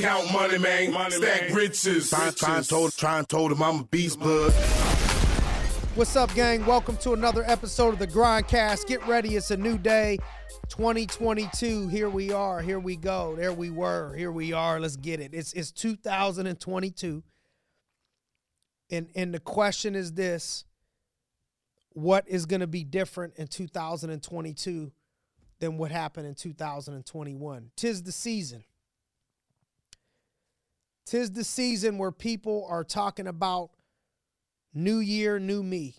Count money, man. Money, Stack man. riches. Try, try, and told, try and told him I'm a beast blood. What's up, gang? Welcome to another episode of the Grindcast. Get ready, it's a new day. 2022. Here we are. Here we go. There we were. Here we are. Let's get it. It's it's 2022. And and the question is this: What is going to be different in 2022 than what happened in 2021? Tis the season. Tis the season where people are talking about new year, new me.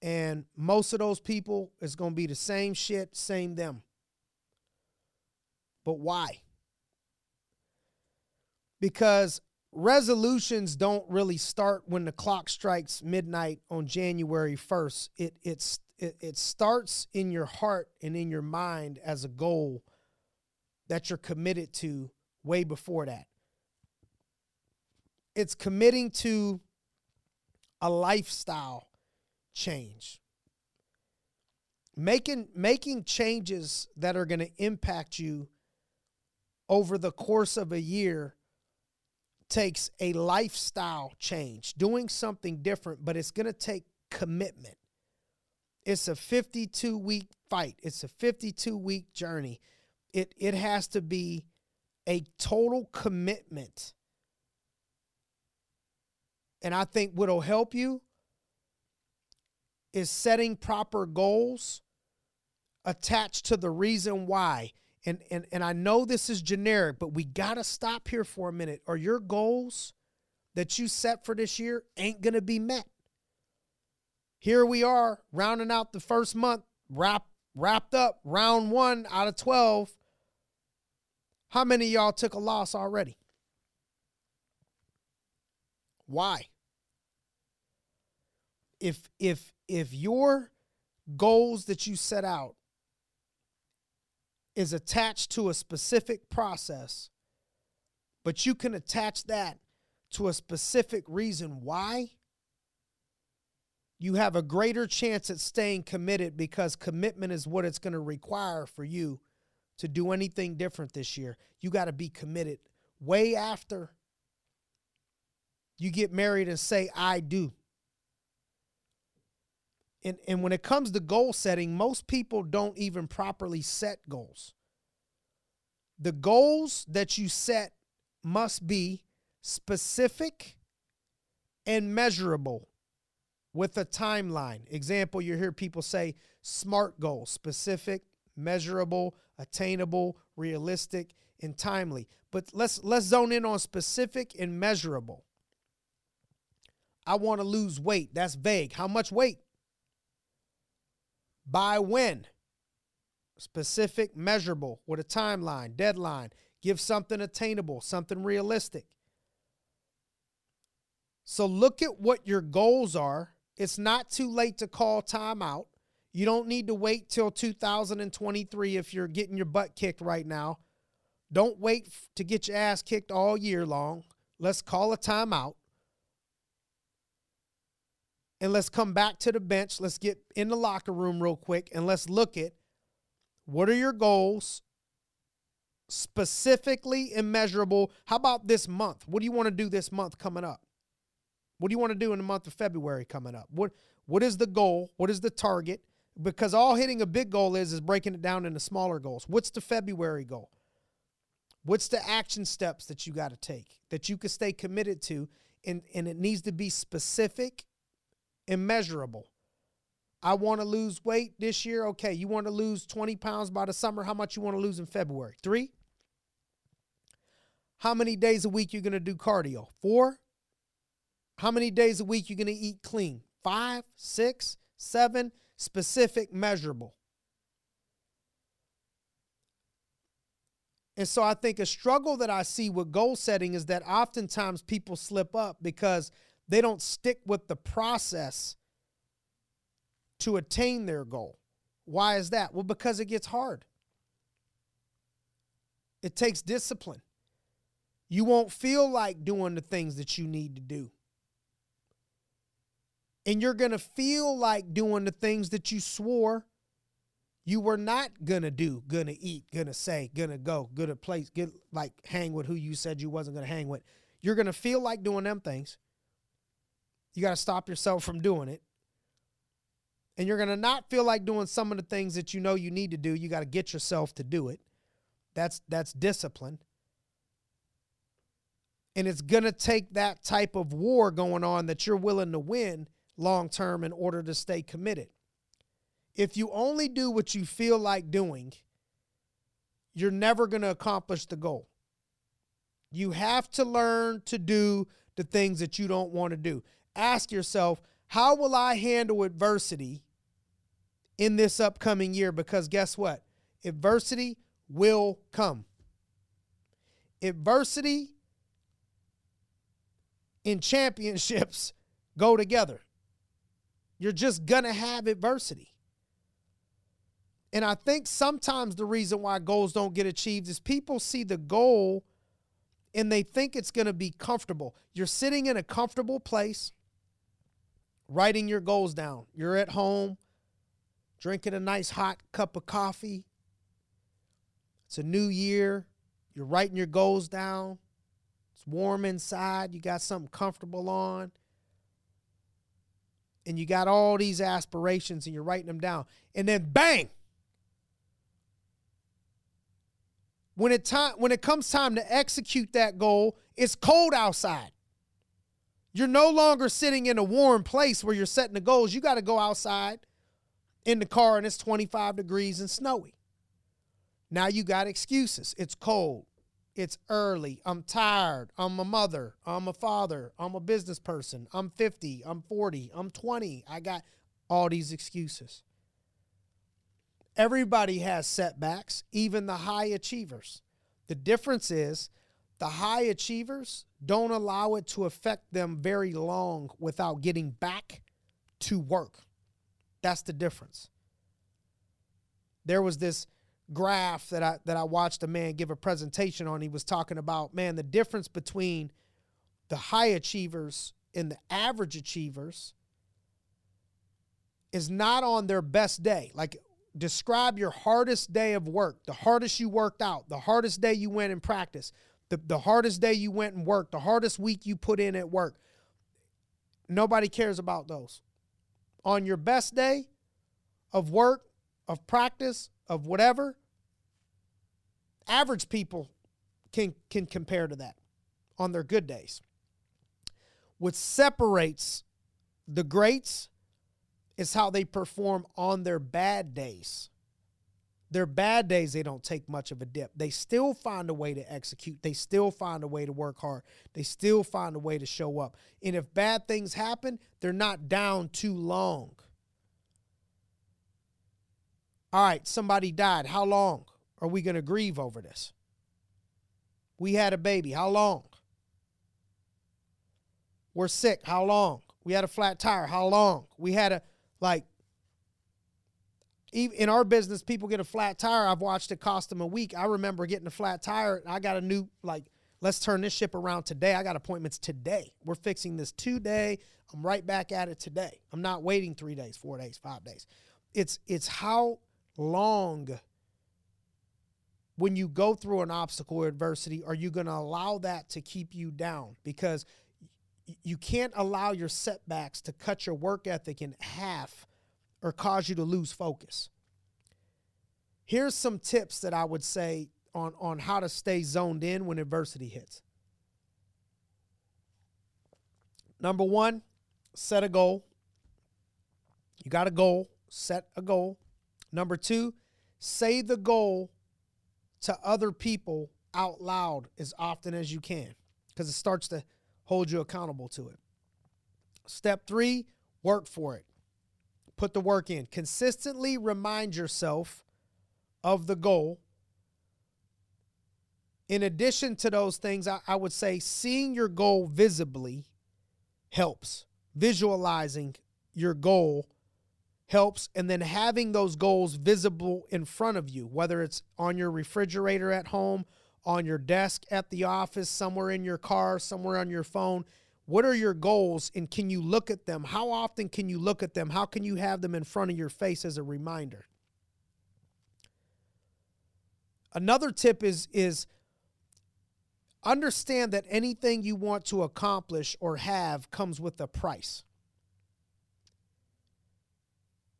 And most of those people is going to be the same shit, same them. But why? Because resolutions don't really start when the clock strikes midnight on January 1st. It it's it, it starts in your heart and in your mind as a goal that you're committed to way before that. It's committing to a lifestyle change. Making making changes that are going to impact you over the course of a year takes a lifestyle change, doing something different, but it's going to take commitment. It's a 52 week fight. It's a 52 week journey. It it has to be a total commitment and I think what'll help you is setting proper goals attached to the reason why. And, and, and I know this is generic, but we got to stop here for a minute. Are your goals that you set for this year ain't going to be met? Here we are, rounding out the first month, wrap, wrapped up round one out of 12. How many y'all took a loss already? Why? If if if your goals that you set out is attached to a specific process, but you can attach that to a specific reason why, you have a greater chance at staying committed because commitment is what it's going to require for you to do anything different this year. You got to be committed way after you get married and say, I do. And, and when it comes to goal setting, most people don't even properly set goals. The goals that you set must be specific and measurable with a timeline. Example, you hear people say SMART goals specific, measurable, attainable, realistic, and timely. But let's let's zone in on specific and measurable. I want to lose weight. That's vague. How much weight? By when? Specific, measurable, with a timeline, deadline. Give something attainable, something realistic. So look at what your goals are. It's not too late to call time out. You don't need to wait till 2023 if you're getting your butt kicked right now. Don't wait to get your ass kicked all year long. Let's call a timeout and let's come back to the bench. Let's get in the locker room real quick and let's look at what are your goals specifically and measurable. How about this month? What do you want to do this month coming up? What do you want to do in the month of February coming up? What what is the goal? What is the target? Because all hitting a big goal is is breaking it down into smaller goals. What's the February goal? What's the action steps that you got to take that you can stay committed to? And, and it needs to be specific immeasurable. I want to lose weight this year. Okay, you want to lose 20 pounds by the summer. How much you want to lose in February? Three? How many days a week you're going to do cardio? Four? How many days a week you're going to eat clean? Five, six, seven, specific, measurable. And so I think a struggle that I see with goal setting is that oftentimes people slip up because – they don't stick with the process to attain their goal. Why is that? Well, because it gets hard. It takes discipline. You won't feel like doing the things that you need to do. And you're going to feel like doing the things that you swore you were not gonna do, gonna eat, gonna say, gonna go, gonna place, get like hang with who you said you wasn't gonna hang with. You're gonna feel like doing them things. You gotta stop yourself from doing it. And you're gonna not feel like doing some of the things that you know you need to do. You gotta get yourself to do it. That's that's discipline. And it's gonna take that type of war going on that you're willing to win long term in order to stay committed if you only do what you feel like doing, you're never going to accomplish the goal. You have to learn to do the things that you don't want to do. Ask yourself, how will I handle adversity in this upcoming year? Because guess what? Adversity will come. Adversity in championships go together. You're just going to have adversity. And I think sometimes the reason why goals don't get achieved is people see the goal and they think it's going to be comfortable. You're sitting in a comfortable place, writing your goals down. You're at home, drinking a nice hot cup of coffee. It's a new year. You're writing your goals down. It's warm inside. You got something comfortable on. And you got all these aspirations and you're writing them down. And then bang, when it time when it comes time to execute that goal, it's cold outside. You're no longer sitting in a warm place where you're setting the goals. You got to go outside in the car and it's 25 degrees and snowy. Now you got excuses. It's cold. It's early. I'm tired. I'm a mother. I'm a father. I'm a business person. I'm 50. I'm 40. I'm 20. I got all these excuses. Everybody has setbacks, even the high achievers. The difference is the high achievers don't allow it to affect them very long without getting back to work. That's the difference. There was this graph that I that I watched a man give a presentation on. He was talking about, man, the difference between the high achievers and the average achievers is not on their best day. Like describe your hardest day of work, the hardest you worked out, the hardest day you went in practice, the, the hardest day you went and worked, the hardest week you put in at work. Nobody cares about those. On your best day of work, of practice, of whatever, average people can, can compare to that on their good days. What separates the greats is how they perform on their bad days. Their bad days, they don't take much of a dip. They still find a way to execute. They still find a way to work hard. They still find a way to show up. And if bad things happen, they're not down too long. All right, somebody died. How long are we going to grieve over this? We had a baby. How long? We're sick. How long? We had a flat tire. How long? We had a like, in our business, people get a flat tire. I've watched it cost them a week. I remember getting a flat tire. I got a new, like, let's turn this ship around today. I got appointments today. We're fixing this today. I'm right back at it today. I'm not waiting three days, four days, five days. It's it's how long when you go through an obstacle or adversity are you going to allow that to keep you down? Because you can't allow your setbacks to cut your work ethic in half or cause you to lose focus. Here's some tips that I would say on, on how to stay zoned in when adversity hits. Number one, set a goal. You got a goal, set a goal. Number two, say the goal to other people out loud as often as you can because it starts to hold you accountable to it. Step three, work for it. Put the work in. Consistently remind yourself of the goal. In addition to those things, I, I would say seeing your goal visibly helps. Visualizing your goal helps. And then having those goals visible in front of you, whether it's on your refrigerator at home on your desk at the office, somewhere in your car, somewhere on your phone. What are your goals and can you look at them? How often can you look at them? How can you have them in front of your face as a reminder? Another tip is is understand that anything you want to accomplish or have comes with a price.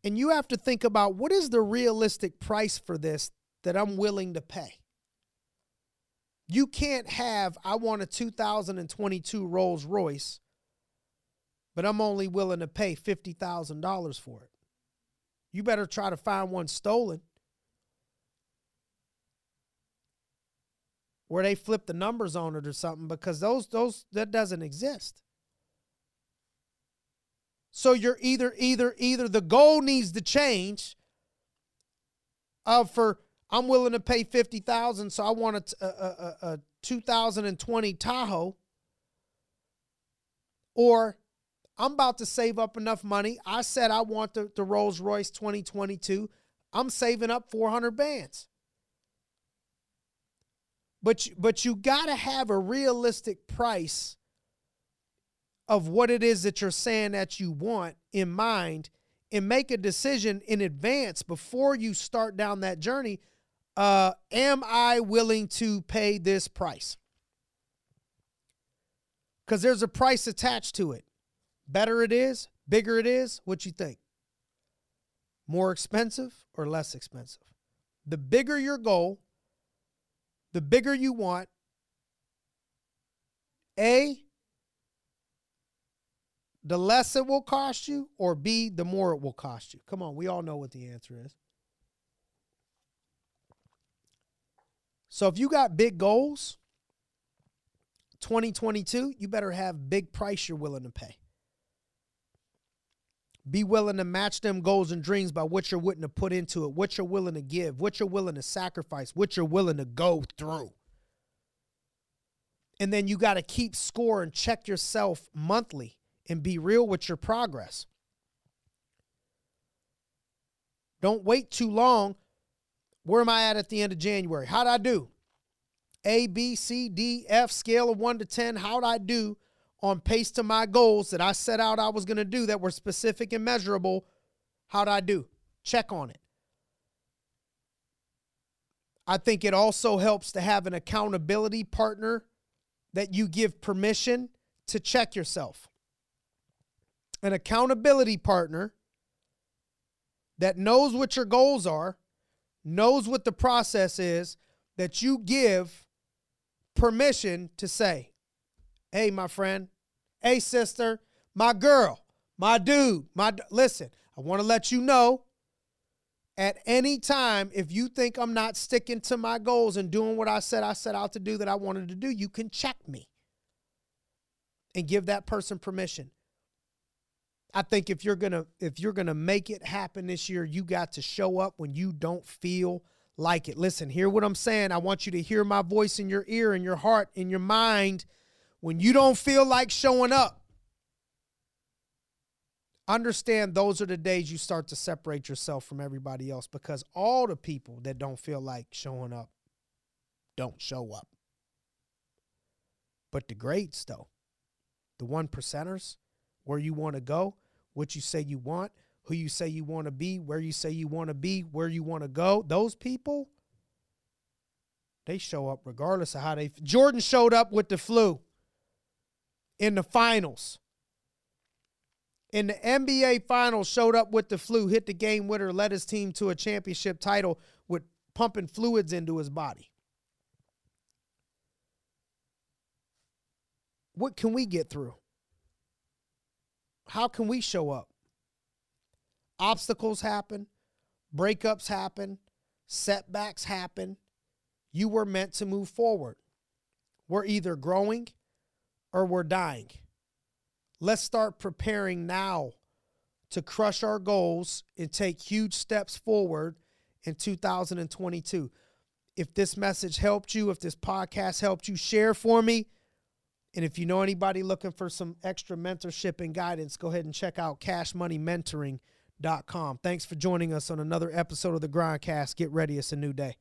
And you have to think about what is the realistic price for this that I'm willing to pay. You can't have, I want a 2022 Rolls Royce, but I'm only willing to pay $50,000 for it. You better try to find one stolen where they flip the numbers on it or something because those those that doesn't exist. So you're either either either the goal needs to change of for I'm willing to pay 50,000 so I want a, a, a, a 2020 Tahoe or I'm about to save up enough money. I said I want the, the Rolls Royce 2022. I'm saving up 400 bands. But but you got to have a realistic price of what it is that you're saying that you want in mind and make a decision in advance before you start down that journey. Uh, am I willing to pay this price? Because there's a price attached to it. Better it is, bigger it is. What you think? More expensive or less expensive? The bigger your goal, the bigger you want, A, the less it will cost you, or B, the more it will cost you. Come on, we all know what the answer is. So if you got big goals, 2022, you better have big price you're willing to pay. Be willing to match them goals and dreams by what you're willing to put into it, what you're willing to give, what you're willing to sacrifice, what you're willing to go through. And then you got to keep score and check yourself monthly and be real with your progress. Don't wait too long. Where am I at at the end of January? How'd I do? A, B, C, D, F, scale of 1 to 10. How'd I do on pace to my goals that I set out I was going to do that were specific and measurable, how'd I do? Check on it. I think it also helps to have an accountability partner that you give permission to check yourself. An accountability partner that knows what your goals are, knows what the process is, that you give permission to say, Hey, my friend. Hey, sister. My girl. My dude. My listen. I want to let you know. At any time, if you think I'm not sticking to my goals and doing what I said I set out to do that I wanted to do, you can check me and give that person permission. I think if you're gonna if you're gonna make it happen this year, you got to show up when you don't feel like it. Listen, hear what I'm saying. I want you to hear my voice in your ear, in your heart, in your mind when you don't feel like showing up, understand those are the days you start to separate yourself from everybody else because all the people that don't feel like showing up don't show up. But the greats, though, the one percenters, where you want to go, what you say you want, who you say you want to be, where you say you want to be, where you want to go, those people, they show up regardless of how they. Jordan showed up with the flu in the finals. In the NBA finals, showed up with the flu, hit the game winner, led his team to a championship title with pumping fluids into his body. What can we get through? How can we show up? Obstacles happen, breakups happen, setbacks happen. You were meant to move forward. We're either growing or we're dying. Let's start preparing now to crush our goals and take huge steps forward in 2022. If this message helped you, if this podcast helped you, share for me. And if you know anybody looking for some extra mentorship and guidance, go ahead and check out cashmoneymentoring.com. Thanks for joining us on another episode of the Grindcast. Get ready, it's a new day.